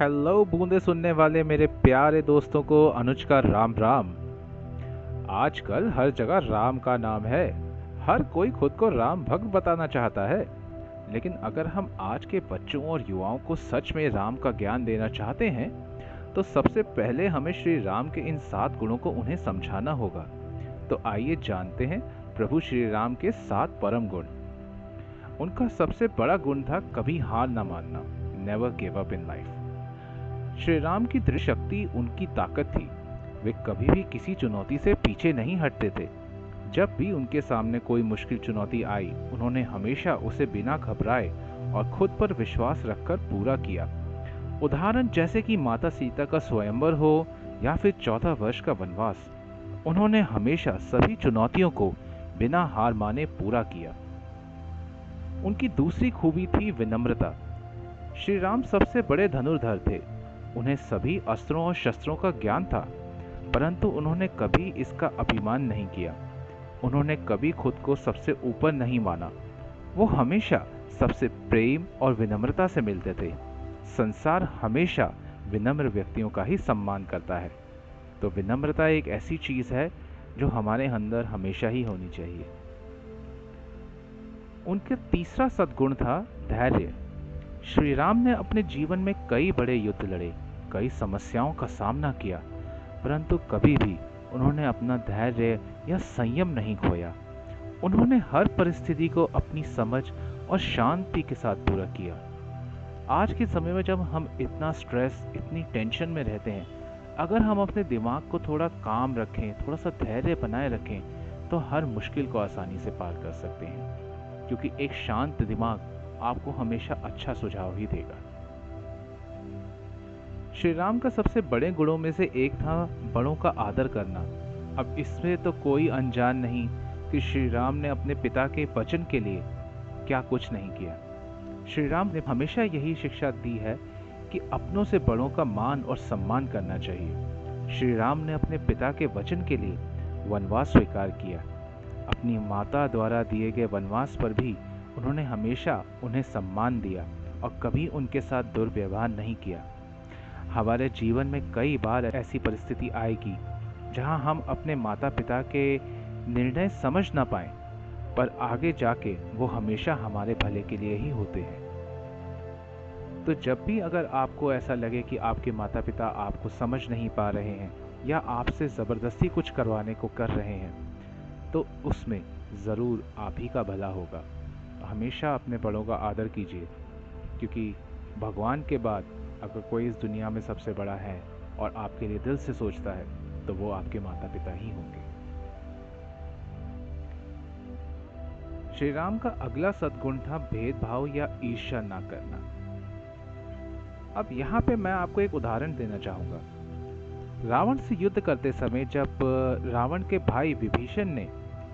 Hello, बूंदे सुनने वाले मेरे प्यारे दोस्तों को अनुज का राम राम। आजकल हर जगह राम का नाम है। हर कोई खुद को राम भक्त बताना चाहता है। लेकिन अगर हम आज के बच्चों और युवाओं को सच में राम का ज्ञान देना चाहते हैं तो सबसे पहले हमें श्री राम के इन सात गुणों को उन्हें समझाना होगा। तो आइए जानते हैं प्रभु श्री राम के सात परम गुण। उनका सबसे बड़ा गुण था कभी हार ना मानना। Never give up in life Shri Ram की दृढ़ शक्ति उनकी ताकत थी। वे कभी भी किसी चुनौती से पीछे नहीं हटते थे। जब भी उनके सामने कोई मुश्किल चुनौती आई, उन्होंने हमेशा उसे बिना घबराए और खुद पर विश्वास रखकर पूरा किया। उदाहरण जैसे कि माता सीता का स्वयंवर हो या फिर चौदह वर्ष का वनवास, उन्होंने हमेशा सभी चुनौतियों को बिना हार माने पूरा किया। उनकी दूसरी खूबी थी विनम्रता। श्री राम सबसे बड़े धनुर्धर थे। उन्हें सभी अस्त्रों और शस्त्रों का ज्ञान था, परंतु उन्होंने कभी इसका अभिमान नहीं किया। उन्होंने कभी खुद को सबसे ऊपर नहीं माना। वो हमेशा सबसे प्रेम और विनम्रता से मिलते थे। संसार हमेशा विनम्र व्यक्तियों का ही सम्मान करता है। तो विनम्रता एक ऐसी चीज़ है जो हमारे अंदर हमेशा ही होनी चाहिए। उनका तीसरा सद्गुण था धैर्य। श्री राम ने अपने जीवन में कई बड़े युद्ध लड़े, कई समस्याओं का सामना किया, परंतु कभी भी उन्होंने अपना धैर्य या संयम नहीं खोया। उन्होंने हर परिस्थिति को अपनी समझ और शांति के साथ पूरा किया। आज के समय में जब हम इतना स्ट्रेस इतनी टेंशन में रहते हैं, अगर हम अपने दिमाग को थोड़ा काम रखें, थोड़ा सा धैर्य बनाए रखें तो हर मुश्किल को आसानी से पार कर सकते हैं। क्योंकि एक शांत दिमाग आपको हमेशा अच्छा सुझाव ही देगा। श्री राम का सबसे बड़े गुणों में से एक था बड़ों का आदर करना। अब इसमें तो कोई अनजान नहीं कि श्री राम ने अपने पिता के वचन के लिए क्या कुछ नहीं किया। श्री राम ने हमेशा यही शिक्षा दी है कि अपनों से बड़ों का मान और सम्मान करना चाहिए। श्री राम ने अपने पिता के वचन के लिए वनवास स्वीकार किया। अपनी माता द्वारा दिए गए वनवास पर भी उन्होंने हमेशा उन्हें सम्मान दिया और कभी उनके साथ दुर्व्यवहार नहीं किया। हमारे जीवन में कई बार ऐसी परिस्थिति आएगी, जहाँ हम अपने माता पिता के निर्णय समझ ना पाए, पर आगे जाके वो हमेशा हमारे भले के लिए ही होते हैं। तो जब भी अगर आपको ऐसा लगे कि आपके माता पिता आपको समझ नहीं पा रहे हैं या आपसे ज़बरदस्ती कुछ करवाने को कर रहे हैं तो उसमें ज़रूर आप ही का भला होगा। हमेशा अपने बड़ों का आदर कीजिए, क्योंकि भगवान के बाद अगर कोई इस दुनिया में सबसे बड़ा है और आपके लिए दिल से सोचता है तो वो आपके माता पिता ही होंगे। श्री राम का अगला सद्गुण था भेदभाव या ईर्ष्या ना करना। अब यहाँ पे मैं आपको एक उदाहरण देना चाहूँगा। रावण से युद्ध करते समय जब रावण के भाई विभीषण ने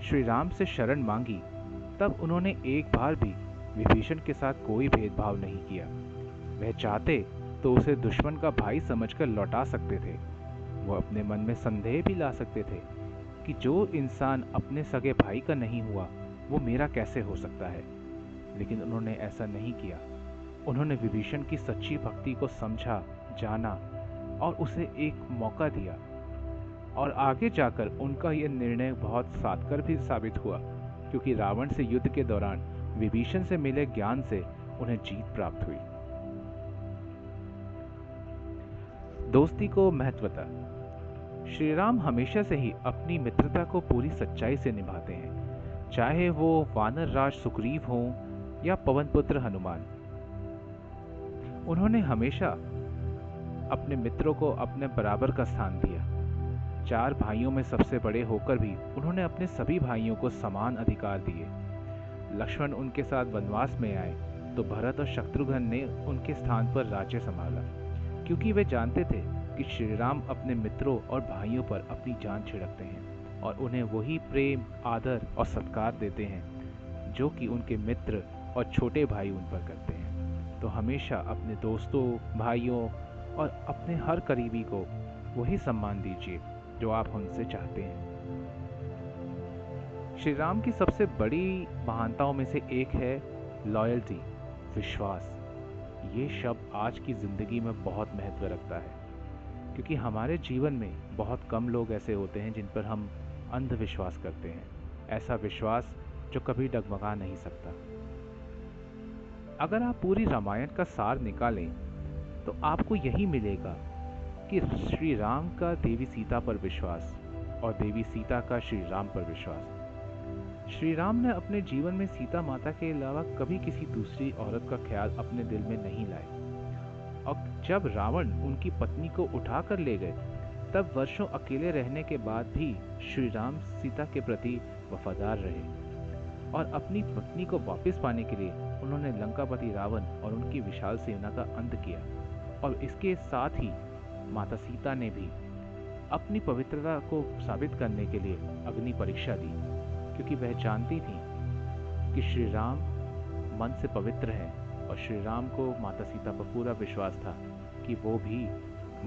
श्री राम से शरण मांगी तब उन्होंने एक बार भी विभीषण के साथ कोई भेदभाव नहीं किया। वह चाहते तो उसे दुश्मन का भाई समझकर लौटा सकते थे। वो अपने मन में संदेह भी ला सकते थे कि जो इंसान अपने सगे भाई का नहीं हुआ, वो मेरा कैसे हो सकता है? लेकिन उन्होंने ऐसा नहीं किया। उन्होंने विभीषण की सच्ची भक्ति को समझा, जाना और उसे एक मौका दिया। और आगे जाकर उनका यह निर्णय बहुत सातकर भी साबित हुआ। क्योंकि रावण से युद्ध के दौरान विभीषण से मिले ज्ञान से उन्हें जीत प्राप्त हुई। दोस्ती को महत्वता। श्री राम हमेशा से ही अपनी मित्रता को पूरी सच्चाई से निभाते हैं। चाहे वो वानर राज सुग्रीव हो या पवन पुत्र हनुमान। उन्होंने हमेशा अपने मित्रों को अपने बराबर का स्थान दिया। चार भाइयों में सबसे बड़े होकर भी उन्होंने अपने सभी भाइयों को समान अधिकार दिए। लक्ष्मण उनके साथ वनवास में आए तो भरत और शत्रुघ्न ने उनके स्थान पर राज्य संभाला, क्योंकि वे जानते थे कि श्री राम अपने मित्रों और भाइयों पर अपनी जान छिड़कते हैं और उन्हें वही प्रेम, आदर और सत्कार देते हैं, जो कि उनके मित्र और छोटे भाई उन पर करते हैं। तो हमेशा अपने दोस्तों, भाइयों और अपने हर करीबी को वही सम्मान दीजिए। जो आप उनसे चाहते हैं। श्री राम की सबसे बड़ी महानताओं में से एक है लॉयल्टी विश्वास। ये शब्द आज की ज़िंदगी में बहुत महत्व रखता है, क्योंकि हमारे जीवन में बहुत कम लोग ऐसे होते हैं जिन पर हम अंधविश्वास करते हैं। ऐसा विश्वास जो कभी डगमगा नहीं सकता। अगर आप पूरी रामायण का सार निकालें तो आपको यही मिलेगा कि श्री राम का देवी सीता पर विश्वास और देवी सीता का श्री राम पर विश्वास। श्री राम ने अपने जीवन में सीता माता के अलावा कभी किसी दूसरी औरत का ख्याल अपने दिल में नहीं लाए। और जब रावण उनकी पत्नी को उठा कर ले गए, तब वर्षों अकेले रहने के बाद भी श्री राम सीता के प्रति वफादार रहे। और अपनी पत्नी को वापस पाने के लिए उन्होंने लंकापति रावण और उनकी विशाल सेना का अंत किया। और इसके साथ ही माता सीता ने भी अपनी पवित्रता को साबित करने के लिए अग्नि परीक्षा दी, क्योंकि वह जानती थी कि श्री राम मन से पवित्र हैं और श्री राम को माता सीता पर पूरा विश्वास था कि वो भी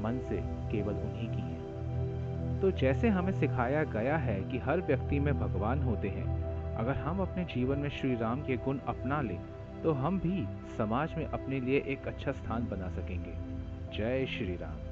मन से केवल उन्हीं की है। तो जैसे हमें सिखाया गया है कि हर व्यक्ति में भगवान होते हैं, अगर हम अपने जीवन में श्री राम के गुण अपना लें तो हम भी समाज में अपने लिए एक अच्छा स्थान बना सकेंगे। जय श्री राम।